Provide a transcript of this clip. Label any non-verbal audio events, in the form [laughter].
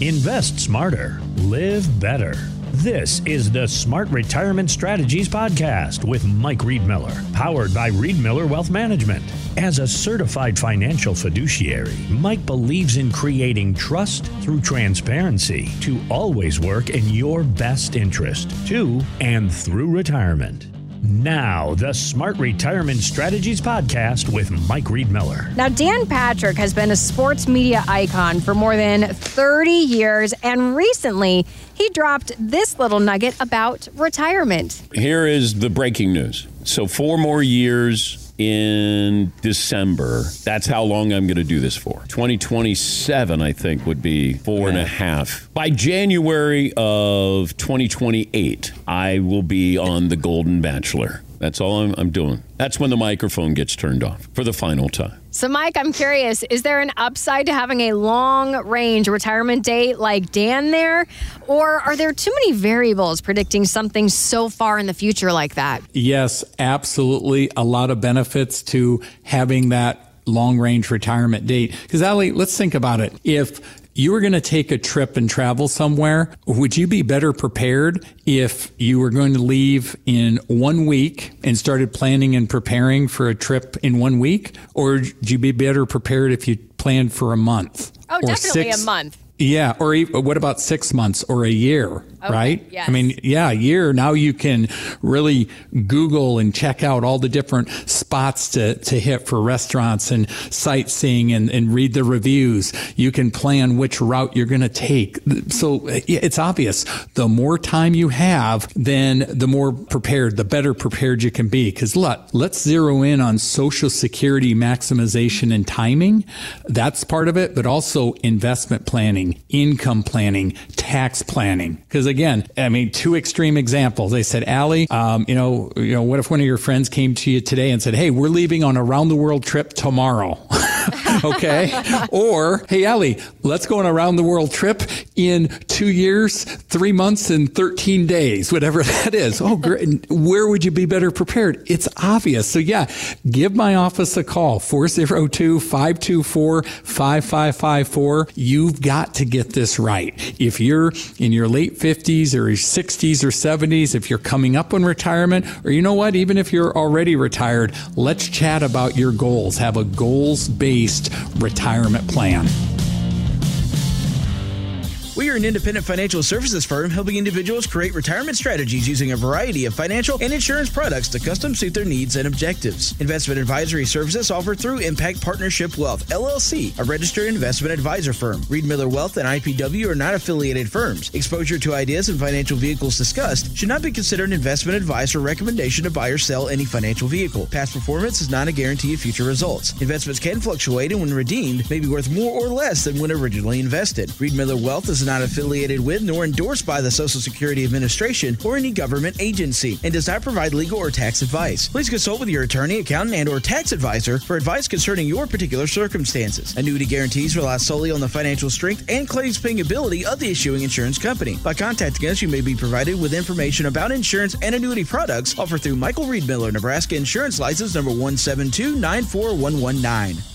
Invest smarter. Live better. This is the Smart Retirement Strategies Podcast with Mike Riedmiller, powered by Riedmiller Wealth Management. As a certified financial fiduciary, Mike believes in creating trust through transparency to always work in your best interest to and through retirement. Now, the Smart Retirement Strategies Podcast with Mike Riedmiller. Now, Dan Patrick has been a sports media icon for more than 30 years, and recently he dropped this little nugget about retirement. Here is the breaking news. So, four more years in December. That's how long I'm going to do this for. 2027, I think, would be four and a half. By January of 2028, I will be on The Golden Bachelor. That's all I'm, I'm doing. That's when the microphone gets turned off for the final time. So, Mike, I'm curious is there an upside to having a long range retirement date like Dan there? Or are there too many variables predicting something so far in the future like that? Yes, absolutely. A lot of benefits to having that long range retirement date. Because, Ali, let's think about it. If you were going to take a trip and travel somewhere, would you be better prepared if you were going to leave in one week and started planning and preparing for a trip in one week? Or would you be better prepared if you planned for a month? Oh, definitely a month. Yeah, or what about six months or a year, okay, right? Yes. I mean, yeah, a year. Now you can really Google and check out all the different spots to, to hit for restaurants and sightseeing and, and read the reviews. You can plan which route you're going to take. So it's obvious. The more time you have, then the more prepared, the better prepared you can be. Because let, let's zero in on Social Security maximization and timing. That's part of it, but also investment planning income planning, tax planning. Because again, I mean, two extreme examples. They said, Ali, um, you know, you know, what if one of your friends came to you today and said, Hey, we're leaving on a round the world trip tomorrow. [laughs] [laughs] okay. or, Hey, Ali, let's go on a round the world trip in two years, three months, and 13 days, whatever [laughs] that is. Oh, great. Where would you be better prepared? It's obvious. So yeah, give my office a call, 402 524 5554. You've got to get this right. If you're in your late 50s or 60s or 70s, if you're coming up on retirement, or you know what, even if you're already retired, let's chat about your goals. Have a goals based retirement plan. We are an independent financial services firm helping individuals create retirement strategies using a variety of financial and insurance products to custom suit their needs and objectives. Investment advisory services offered through Impact Partnership Wealth, LLC, a registered investment advisor firm. Riedmiller Wealth and IPW are not affiliated firms. Exposure to ideas and financial vehicles discussed should not be considered investment advice or recommendation to buy or sell any financial vehicle. Past performance is not a guarantee of future results. Investments can fluctuate and when redeemed may be worth more or less than when originally invested. Riedmiller Wealth is not affiliated with nor endorsed by the Social Security Administration or any government agency and does not provide legal or tax advice. Please consult with your attorney, accountant, and or tax advisor for advice concerning your particular circumstances. Annuity guarantees rely solely on the financial strength and claims paying ability of the issuing insurance company. By contacting us, you may be provided with information about insurance and annuity products offered through Michael Riedmiller, Nebraska Insurance License number 172 94119.